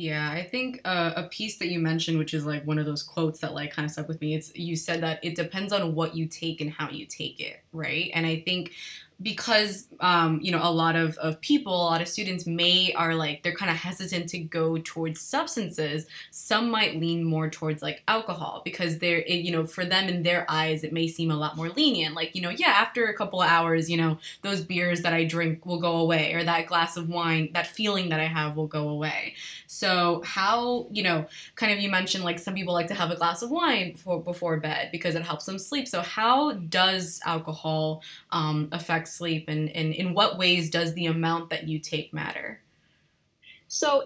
Yeah, I think uh, a piece that you mentioned, which is like one of those quotes that like kind of stuck with me. It's you said that it depends on what you take and how you take it, right? And I think because um, you know a lot of, of people a lot of students may are like they're kind of hesitant to go towards substances. Some might lean more towards like alcohol because they're it, you know for them in their eyes it may seem a lot more lenient. Like you know yeah after a couple of hours you know those beers that i drink will go away or that glass of wine that feeling that i have will go away. So how you know kind of you mentioned like some people like to have a glass of wine before before bed because it helps them sleep. So how does alcohol um, affect sleep and, and in what ways does the amount that you take matter? So